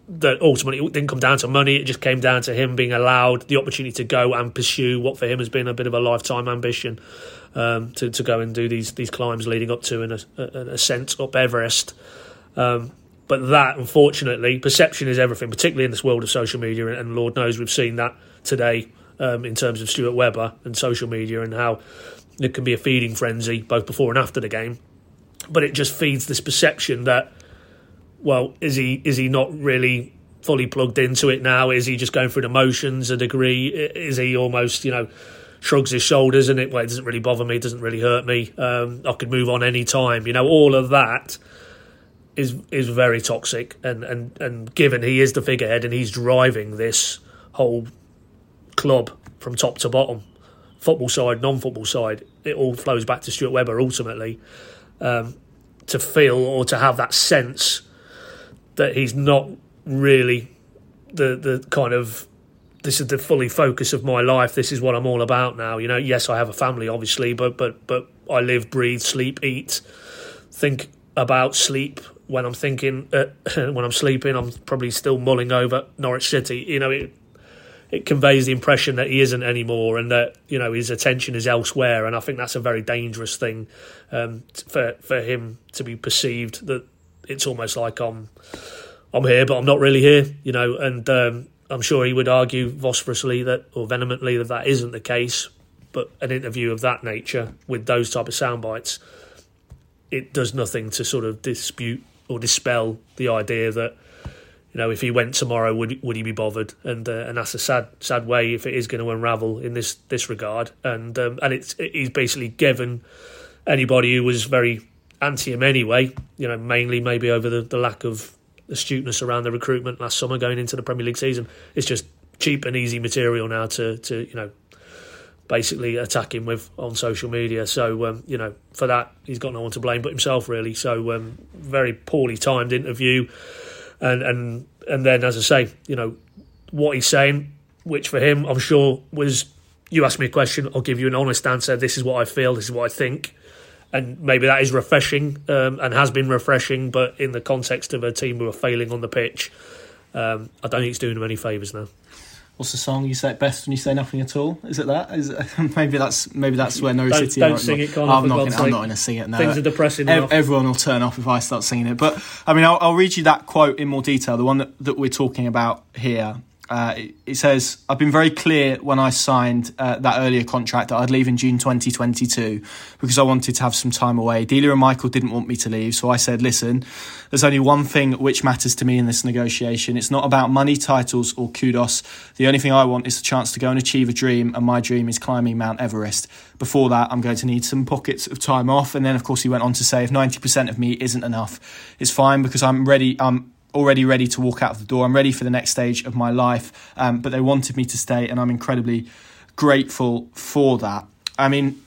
that ultimately it didn't come down to money. It just came down to him being allowed the opportunity to go and pursue what for him has been a bit of a lifetime ambition um, to to go and do these these climbs leading up to an, ascent up Everest. Um, but that, unfortunately, perception is everything, particularly in this world of social media. And Lord knows we've seen that today um, in terms of Stuart Webber and social media and how it can be a feeding frenzy both before and after the game. But it just feeds this perception that, well, is he is he not really fully plugged into it now? Is he just going through the motions a degree? Is he almost you know shrugs his shoulders and it, well, it doesn't really bother me, it doesn't really hurt me. Um, I could move on any time. You know, all of that is is very toxic. And, and, and given he is the figurehead and he's driving this whole club from top to bottom, football side, non football side, it all flows back to Stuart Webber ultimately. Um, to feel or to have that sense that he's not really the the kind of this is the fully focus of my life. This is what I'm all about now. You know, yes, I have a family, obviously, but but but I live, breathe, sleep, eat, think about sleep. When I'm thinking, uh, when I'm sleeping, I'm probably still mulling over Norwich City. You know, it it conveys the impression that he isn't anymore, and that you know his attention is elsewhere. And I think that's a very dangerous thing um, for for him to be perceived that it's almost like I'm I'm here, but I'm not really here. You know, and um, I'm sure he would argue vociferously that, or vehemently, that that isn't the case. But an interview of that nature with those type of sound bites, it does nothing to sort of dispute or dispel the idea that you know if he went tomorrow would would he be bothered and uh, and that's a sad sad way if it is going to unravel in this this regard and um, and it's he's basically given anybody who was very anti him anyway you know mainly maybe over the, the lack of astuteness around the recruitment last summer going into the Premier League season. It's just cheap and easy material now to to you know basically attack him with on social media. So um, you know for that he's got no one to blame but himself really. So um, very poorly timed interview, and and and then as I say, you know what he's saying, which for him I'm sure was you ask me a question, I'll give you an honest answer. This is what I feel. This is what I think and maybe that is refreshing um, and has been refreshing. But in the context of a team who are failing on the pitch, um, I don't think it's doing them any favours now. What's the song you say it best when you say nothing at all? Is it that? Is it, maybe that's maybe that's where No don't, City. Don't sing it, Connor, I'm not. Gonna, I'm not going to sing it now. Things are depressing enough. everyone will turn off if I start singing it. But I mean, I'll, I'll read you that quote in more detail. The one that, that we're talking about here. Uh, it, says, "I've been very clear when I signed uh, that earlier contract that I'd leave in June 2022 because I wanted to have some time away. Delia and Michael didn't want me to leave, so I said, listen, there's only one thing which matters to me in this negotiation. It's not about money, titles, or kudos. The only thing I want is the chance to go and achieve a dream, and my dream is climbing Mount Everest. Before that, I'm going to need some pockets of time off." And then, of course, he went on to say, "If 90% of me isn't enough, it's fine because I'm ready. I'm already ready to walk out of the door. I'm ready for the next stage of my life. Um, but they wanted me to stay, and I'm incredibly grateful for that. I mean,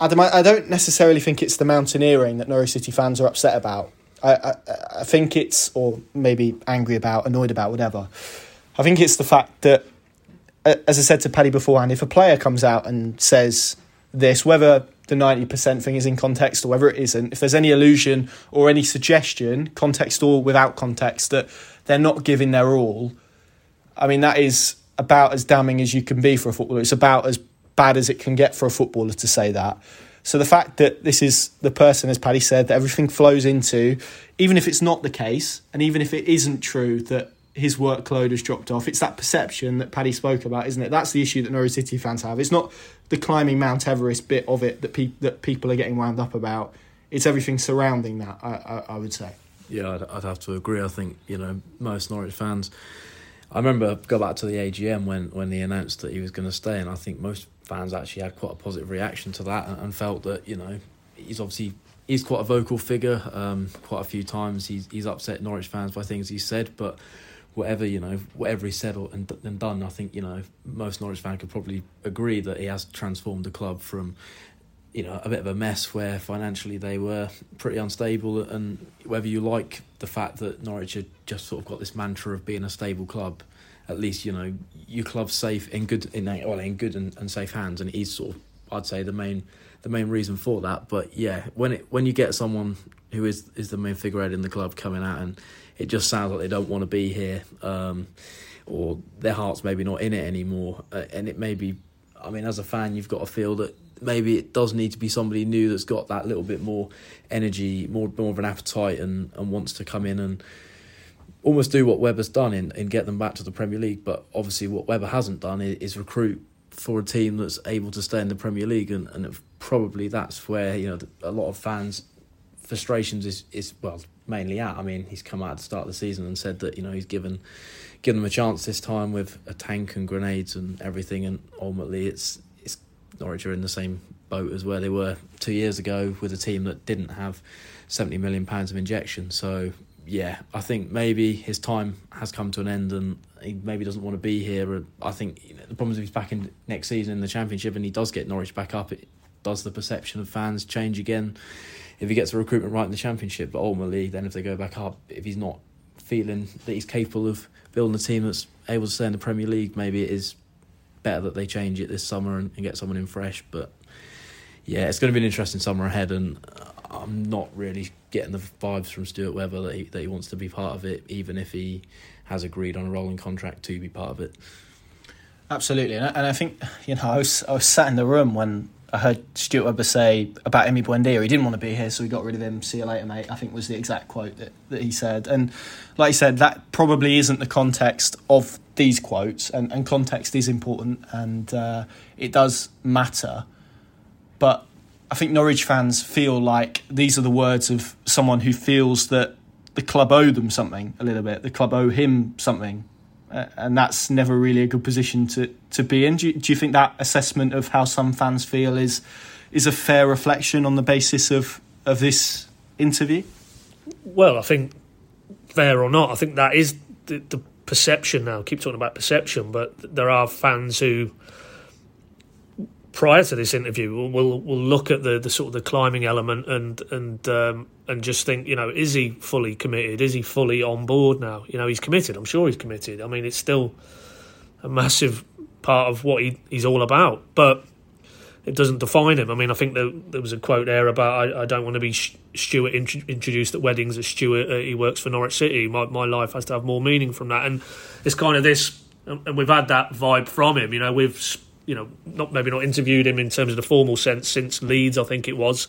Adam, I, I don't necessarily think it's the mountaineering that Norwich City fans are upset about. I, I, I think it's, or maybe angry about, annoyed about, whatever. I think it's the fact that, as I said to Paddy beforehand, if a player comes out and says this, whether the 90% thing is in context or whether it isn't, if there's any illusion or any suggestion, context or without context, that they're not giving their all, I mean, that is about as damning as you can be for a footballer. It's about as bad as it can get for a footballer to say that. So the fact that this is the person, as Paddy said, that everything flows into, even if it's not the case, and even if it isn't true that his workload has dropped off, it's that perception that Paddy spoke about, isn't it? That's the issue that Norwich City fans have. It's not the climbing Mount Everest bit of it that, pe- that people are getting wound up about. It's everything surrounding that, I, I, I would say. Yeah, I'd, I'd have to agree. I think you know most Norwich fans. I remember go back to the AGM when when he announced that he was going to stay, and I think most fans actually had quite a positive reaction to that and, and felt that you know he's obviously he's quite a vocal figure. Um, quite a few times he's he's upset Norwich fans by things he said, but whatever you know, whatever he said or, and, and done, I think you know most Norwich fans could probably agree that he has transformed the club from you know a bit of a mess where financially they were pretty unstable, and whether you like the fact that Norwich had just sort of got this mantra of being a stable club, at least you know your club's safe in good in well in good and, and safe hands, and he's sort of I'd say the main the main reason for that. But yeah, when it when you get someone who is is the main figurehead in the club coming out and it just sounds like they don't want to be here, um, or their heart's maybe not in it anymore, uh, and it may be. I mean, as a fan, you've got to feel that maybe it does need to be somebody new that's got that little bit more energy, more more of an appetite, and, and wants to come in and almost do what Webber's done in, in get them back to the Premier League. But obviously, what Webber hasn't done is, is recruit for a team that's able to stay in the Premier League, and, and probably that's where you know a lot of fans' frustrations is is well mainly at. I mean, he's come out at the start of the season and said that you know he's given give them a chance this time with a tank and grenades and everything. And ultimately, it's it's Norwich are in the same boat as where they were two years ago with a team that didn't have seventy million pounds of injection. So yeah, I think maybe his time has come to an end and he maybe doesn't want to be here. I think you know, the problem is if he's back in next season in the championship and he does get Norwich back up, it does the perception of fans change again if he gets the recruitment right in the championship. But ultimately, then if they go back up, if he's not feeling that he's capable of building a team that's able to stay in the Premier League, maybe it is better that they change it this summer and, and get someone in fresh. But yeah, it's going to be an interesting summer ahead, and uh, I'm not really getting the vibes from Stuart Webber that he, that he wants to be part of it, even if he has agreed on a rolling contract to be part of it. Absolutely, and I, and I think you know I was I was sat in the room when I heard Stuart Webber say about Emi Buendia, he didn't want to be here, so we got rid of him. See you later, mate. I think was the exact quote that, that he said. And like I said, that probably isn't the context of these quotes, and, and context is important and uh, it does matter. But I think Norwich fans feel like these are the words of someone who feels that the club owe them something a little bit, the club owe him something and that's never really a good position to, to be in. Do you, do you think that assessment of how some fans feel is is a fair reflection on the basis of of this interview? Well, I think fair or not, I think that is the, the perception now. I keep talking about perception, but there are fans who prior to this interview we'll, will, will look at the, the sort of the climbing element and and um, and just think, you know, is he fully committed? Is he fully on board now? You know, he's committed. I'm sure he's committed. I mean, it's still a massive part of what he, he's all about, but it doesn't define him. I mean, I think there, there was a quote there about I, I don't want to be Stuart int- introduced at weddings as Stuart. Uh, he works for Norwich City. My my life has to have more meaning from that, and it's kind of this. And we've had that vibe from him. You know, we've you know, not maybe not interviewed him in terms of the formal sense since Leeds, I think it was.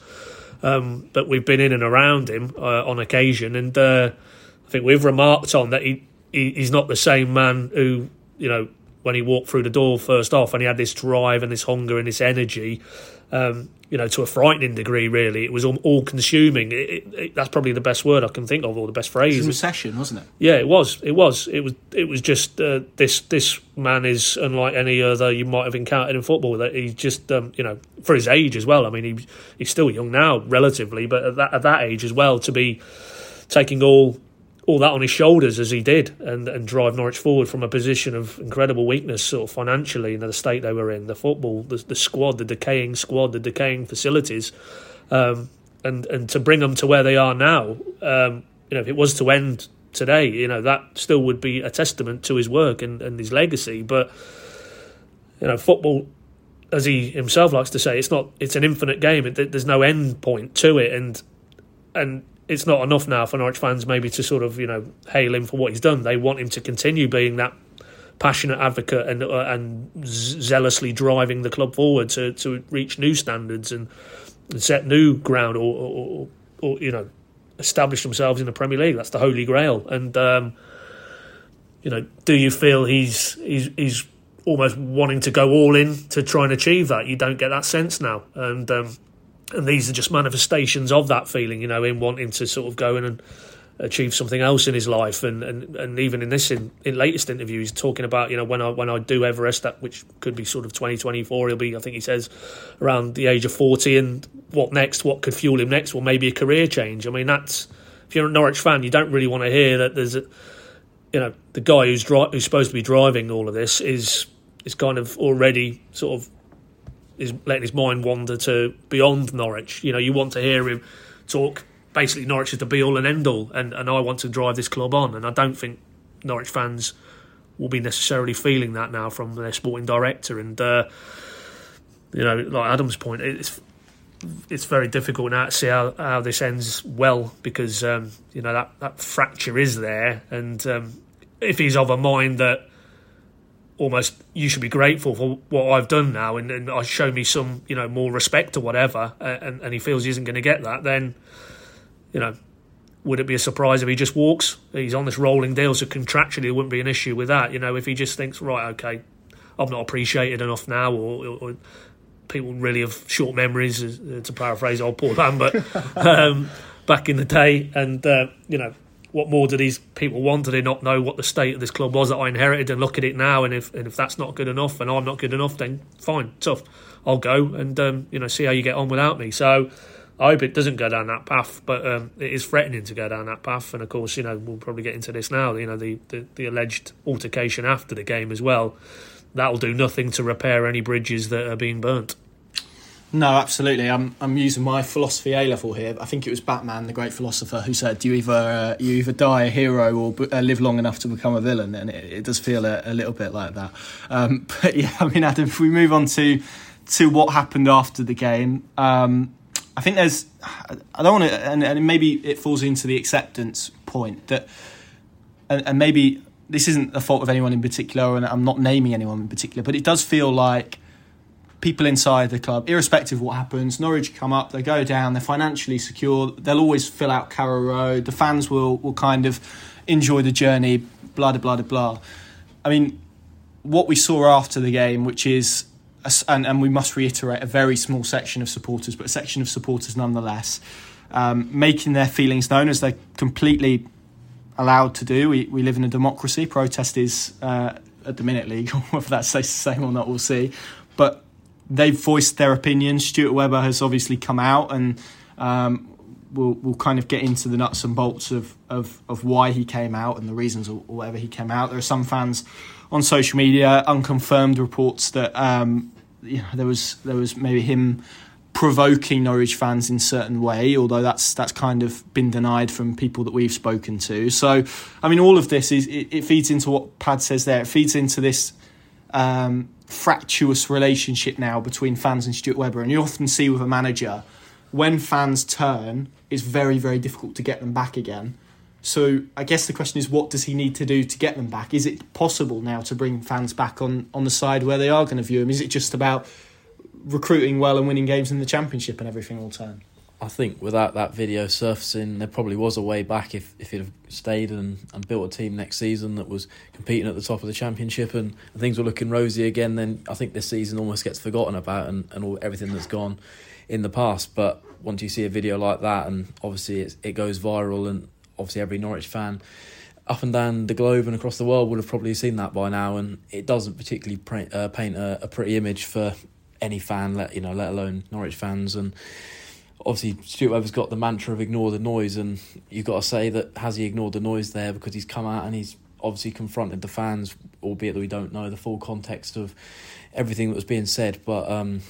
Um, but we've been in and around him uh, on occasion, and uh, I think we've remarked on that he, he, he's not the same man who you know when he walked through the door first off, and he had this drive and this hunger and this energy. Um, you know, to a frightening degree, really. It was all, consuming. It, it, it, that's probably the best word I can think of, or the best phrase. It was recession, wasn't it? Yeah, it was. It was. It was. It was just uh, this. This man is unlike any other you might have encountered in football. That he's just, um, you know, for his age as well. I mean, he, he's still young now, relatively, but at that at that age as well, to be taking all all that on his shoulders as he did and, and drive Norwich forward from a position of incredible weakness, sort of financially, in the state they were in, the football, the, the squad, the decaying squad, the decaying facilities, um, and and to bring them to where they are now. Um, you know, if it was to end today, you know that still would be a testament to his work and, and his legacy. But you know, football, as he himself likes to say, it's not it's an infinite game. It, there's no end point to it, and and it's not enough now for Norwich fans maybe to sort of you know hail him for what he's done. They want him to continue being that passionate advocate and uh, and zealously driving the club forward to, to reach new standards and, and set new ground or, or, or, you know establish themselves in the Premier League. That's the holy grail. And um, you know, do you feel he's he's he's almost wanting to go all in to try and achieve that? You don't get that sense now, and um, and these are just manifestations of that feeling, you know, him wanting to sort of go in and achieve something else in his life, and, and, and even in this in, in latest interview, he's talking about you know when I when I do Everest, that which could be sort of twenty twenty four, he'll be I think he says around the age of forty, and what next? What could fuel him next? Well, maybe a career change. I mean, that's if you're a Norwich fan, you don't really want to hear that there's a you know the guy who's dri- who's supposed to be driving all of this is is kind of already sort of is letting his mind wander to beyond Norwich. You know, you want to hear him talk. Basically, Norwich is the be all and end all, and, and I want to drive this club on. And I don't think Norwich fans will be necessarily feeling that now from their sporting director. And uh, you know, like Adam's point, it's it's very difficult now to see how, how this ends well because um, you know that that fracture is there, and um, if he's of a mind that almost you should be grateful for what I've done now and, and I show me some you know more respect or whatever uh, and, and he feels he isn't going to get that then you know would it be a surprise if he just walks? He's on this rolling deal so contractually it wouldn't be an issue with that you know if he just thinks right okay I'm not appreciated enough now or, or people really have short memories uh, to paraphrase old Paul Lambert um, back in the day and uh, you know what more do these people want? Do they not know what the state of this club was that I inherited and look at it now? And if and if that's not good enough and I'm not good enough, then fine, tough. I'll go and um, you know see how you get on without me. So I hope it doesn't go down that path, but um, it is threatening to go down that path. And of course, you know we'll probably get into this now. You know the, the, the alleged altercation after the game as well. That'll do nothing to repair any bridges that are being burnt. No, absolutely. I'm I'm using my philosophy A level here. I think it was Batman, the great philosopher, who said, "You either uh, you either die a hero or b- uh, live long enough to become a villain," and it, it does feel a, a, little bit like that. Um, but yeah, I mean, Adam, if we move on to to what happened after the game, um, I think there's I don't want to, and, and maybe it falls into the acceptance point that, and, and maybe this isn't the fault of anyone in particular, and I'm not naming anyone in particular, but it does feel like people inside the club, irrespective of what happens, Norwich come up, they go down, they're financially secure, they'll always fill out Carrow Road, the fans will, will kind of enjoy the journey, blah, blah, blah, blah. I mean, what we saw after the game, which is, a, and, and we must reiterate, a very small section of supporters, but a section of supporters nonetheless, um, making their feelings known as they're completely allowed to do. We, we live in a democracy. Protest is, uh, at the minute, legal. Whether that's the same or not, we'll see. But they've voiced their opinions. Stuart Webber has obviously come out and um, we'll, we'll kind of get into the nuts and bolts of, of, of why he came out and the reasons or whatever he came out. There are some fans on social media, unconfirmed reports that um, you know, there was there was maybe him provoking Norwich fans in certain way, although that's that's kind of been denied from people that we've spoken to. So, I mean, all of this is it, it feeds into what Pad says there. It feeds into this um, fractious relationship now between fans and Stuart Webber. And you often see with a manager, when fans turn, it's very, very difficult to get them back again. So I guess the question is, what does he need to do to get them back? Is it possible now to bring fans back on, on the side where they are going to view him? Is it just about recruiting well and winning games in the championship and everything will turn? I think without that video surfacing, there probably was a way back if, if he'd have stayed and, and built a team next season that was competing at the top of the championship and, and things were looking rosy again. Then I think this season almost gets forgotten about and, and all, everything that's gone in the past. But once you see a video like that, and obviously it goes viral, and obviously every Norwich fan up and down the globe and across the world would have probably seen that by now, and it doesn't particularly paint, uh, paint a, a pretty image for any fan, let you know, let alone Norwich fans and obviously Stuart Webber's got the mantra of ignore the noise, and you've got to say that has he ignored the noise there because he's come out and he's obviously confronted the fans, albeit that we don't know the full context of everything that was being said. But um,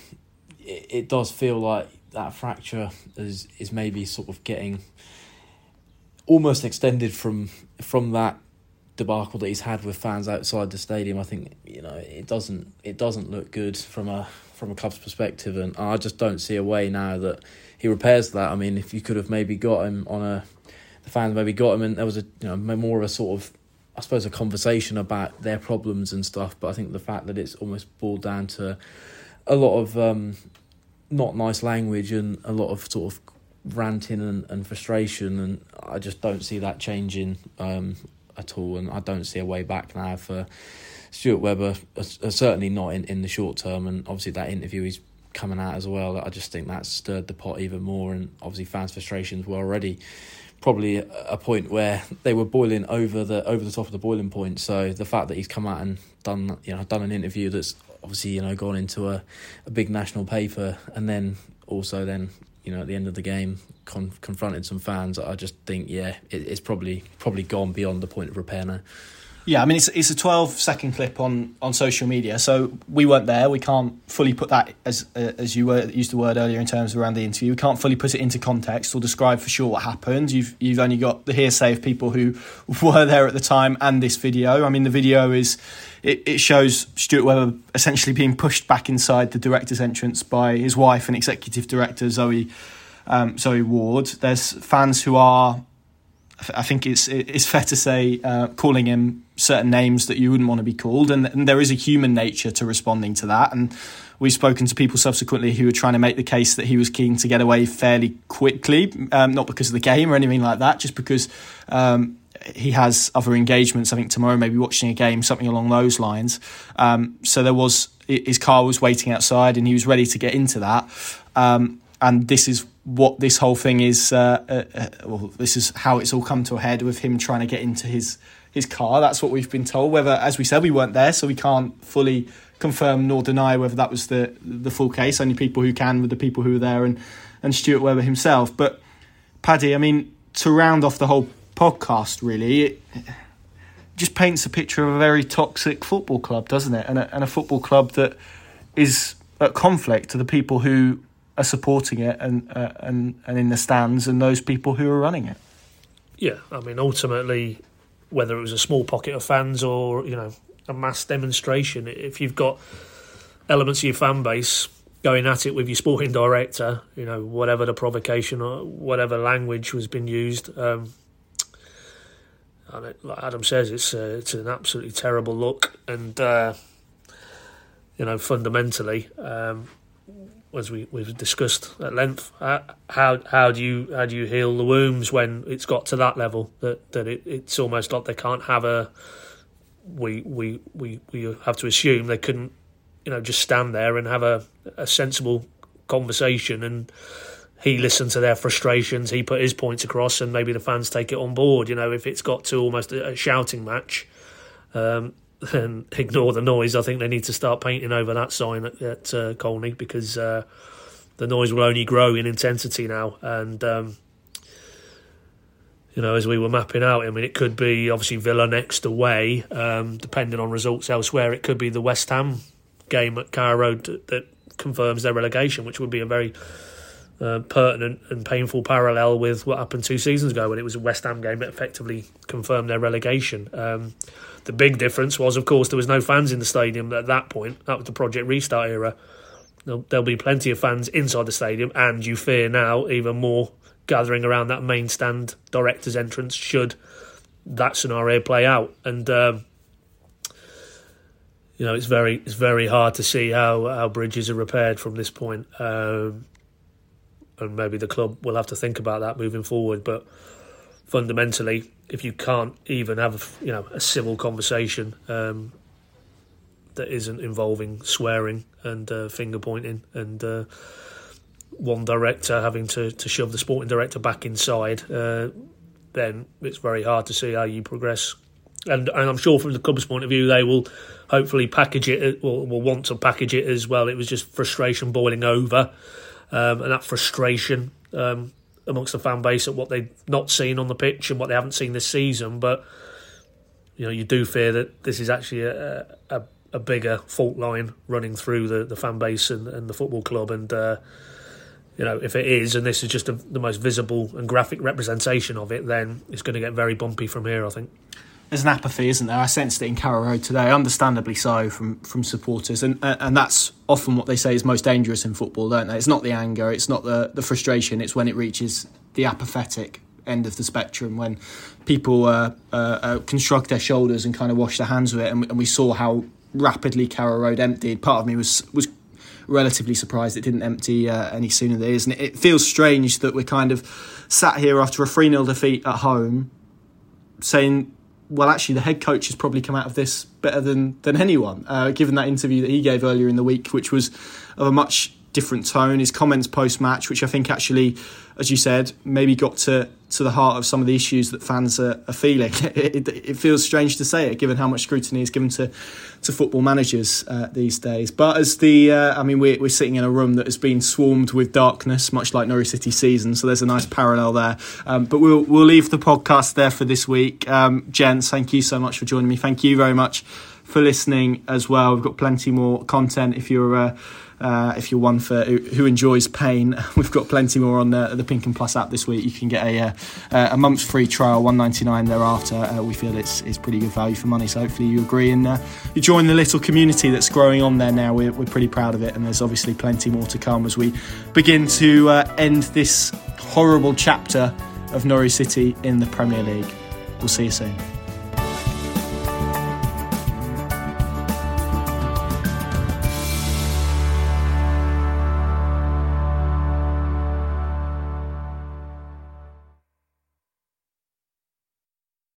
it, it does feel like that fracture is is maybe sort of getting almost extended from from that debacle that he's had with fans outside the stadium. I think you know it doesn't it doesn't look good from a from a club's perspective, and I just don't see a way now that he repairs that. I mean, if you could have maybe got him on a, the fans maybe got him, and there was a you know more of a sort of, I suppose, a conversation about their problems and stuff. But I think the fact that it's almost boiled down to a lot of um, not nice language and a lot of sort of ranting and, and frustration, and I just don't see that changing um, at all, and I don't see a way back now for. Stuart Webber, uh, certainly not in, in the short term, and obviously that interview he's coming out as well. I just think that stirred the pot even more, and obviously fans' frustrations were already probably a point where they were boiling over the over the top of the boiling point. So the fact that he's come out and done you know done an interview that's obviously you know gone into a, a big national paper, and then also then you know at the end of the game con- confronted some fans, I just think yeah it, it's probably probably gone beyond the point of repair now. Yeah, I mean it's it's a 12 second clip on, on social media, so we weren't there. We can't fully put that as uh, as you were used the word earlier in terms around the interview. We can't fully put it into context or describe for sure what happened. You've you've only got the hearsay of people who were there at the time and this video. I mean the video is it, it shows Stuart Webber essentially being pushed back inside the director's entrance by his wife and executive director Zoe um, Zoe Ward. There's fans who are I think it's it's fair to say uh, calling him certain names that you wouldn't want to be called, and, and, there is a human nature to responding to that. And we've spoken to people subsequently who were trying to make the case that he was keen to get away fairly quickly, um, not because of the game or anything like that, just because um, he has other engagements. I think tomorrow, maybe watching a game, something along those lines. Um, so there was his car was waiting outside, and he was ready to get into that. Um, and this is what this whole thing is. Uh, uh, uh, well, this is how it's all come to a head with him trying to get into his his car. That's what we've been told. Whether, as we said, we weren't there, so we can't fully confirm nor deny whether that was the the full case. Only people who can with the people who were there and and Stuart Webber himself. But Paddy, I mean, to round off the whole podcast, really. It, just paints a picture of a very toxic football club, doesn't it? And a, and a football club that is at conflict to the people who are supporting it and uh, and and in the stands and those people who are running it. Yeah, I mean, ultimately, whether it was a small pocket of fans or you know a mass demonstration, if you've got elements of your fan base going at it with your sporting director, you know, whatever the provocation or whatever language was being used. Um, and like Adam says, it's uh, it's an absolutely terrible look, and uh, you know, fundamentally, um, as we we've discussed at length, uh, how how do you how do you heal the wounds when it's got to that level that that it, it's almost like they can't have a we we we we have to assume they couldn't you know just stand there and have a a sensible conversation and he listened to their frustrations he put his points across and maybe the fans take it on board you know if it's got to almost a, a shouting match. Um, and ignore the noise. I think they need to start painting over that sign at, at uh, Colney because uh, the noise will only grow in intensity now. And um, you know, as we were mapping out, I mean, it could be obviously Villa next away, um, depending on results elsewhere. It could be the West Ham game at Carrow Road that, that confirms their relegation, which would be a very pertinent and painful parallel with what happened two seasons ago when it was a West Ham game that effectively confirmed their relegation. Um, the big difference was, of course, there was no fans in the stadium at that point. That was the Project Restart era. There'll, there'll be plenty of fans inside the stadium, and you fear now even more gathering around that main stand director's entrance should that scenario play out. And um, you know, it's very it's very hard to see how how bridges are repaired from this point. Um, and maybe the club will have to think about that moving forward. But fundamentally, if you can't even have you know a civil conversation um, that isn't involving swearing and uh, finger pointing and uh, one director having to, to shove the sporting director back inside, uh, then it's very hard to see how you progress. And, and I'm sure from the club's point of view, they will hopefully package it, or will want to package it as well. It was just frustration boiling over, um, and that frustration um, amongst the fan base at what they've not seen on the pitch and what they haven't seen this season. But you know, you do fear that this is actually a, a, a bigger fault line running through the, the fan base and, and the football club. And uh, you know, if it is, and this is just a, the most visible and graphic representation of it, then it's going to get very bumpy from here. I think there's an apathy, isn't there? I sensed it in Carrow Road today, understandably so from from supporters, and and that's often what they say is most dangerous in football, don't they? It's not the anger, it's not the the frustration, it's when it reaches the apathetic end of the spectrum when people uh, uh, uh, can shrug their shoulders and kind of wash their hands with it, and, and we saw how rapidly Carrow Road emptied. Part of me was was relatively surprised it didn't empty uh, any sooner than it is, and it, it feels strange that we're kind of sat here after a 3 0 defeat at home saying well, actually, the head coach has probably come out of this better than than anyone. Uh, given that interview that he gave earlier in the week, which was of a much different tone. His comments post match, which I think actually, as you said, maybe got to, to the heart of some of the issues that fans are, are feeling. It, it, feels strange to say it, given how much scrutiny is given to to football managers uh, these days. But as the, uh, I mean, we're, we're sitting in a room that has been swarmed with darkness, much like Norwich City season. So there's a nice parallel there. Um, but we'll we'll leave the podcast there for this week. Um, gents, thank you so much for joining me. Thank you very much for listening as well. We've got plenty more content if you're. Uh, uh, if you're one for who enjoys pain, we've got plenty more on the, the Pink Un Plus app this week. You can get a uh, a month's free trial, one ninety nine thereafter. Uh, we feel it's it's pretty good value for money. So hopefully you agree and uh, you join the little community that's growing on there now. We're, we're pretty proud of it, and there's obviously plenty more to come as we begin to uh, end this horrible chapter of Norwich City in the Premier League. We'll see you soon.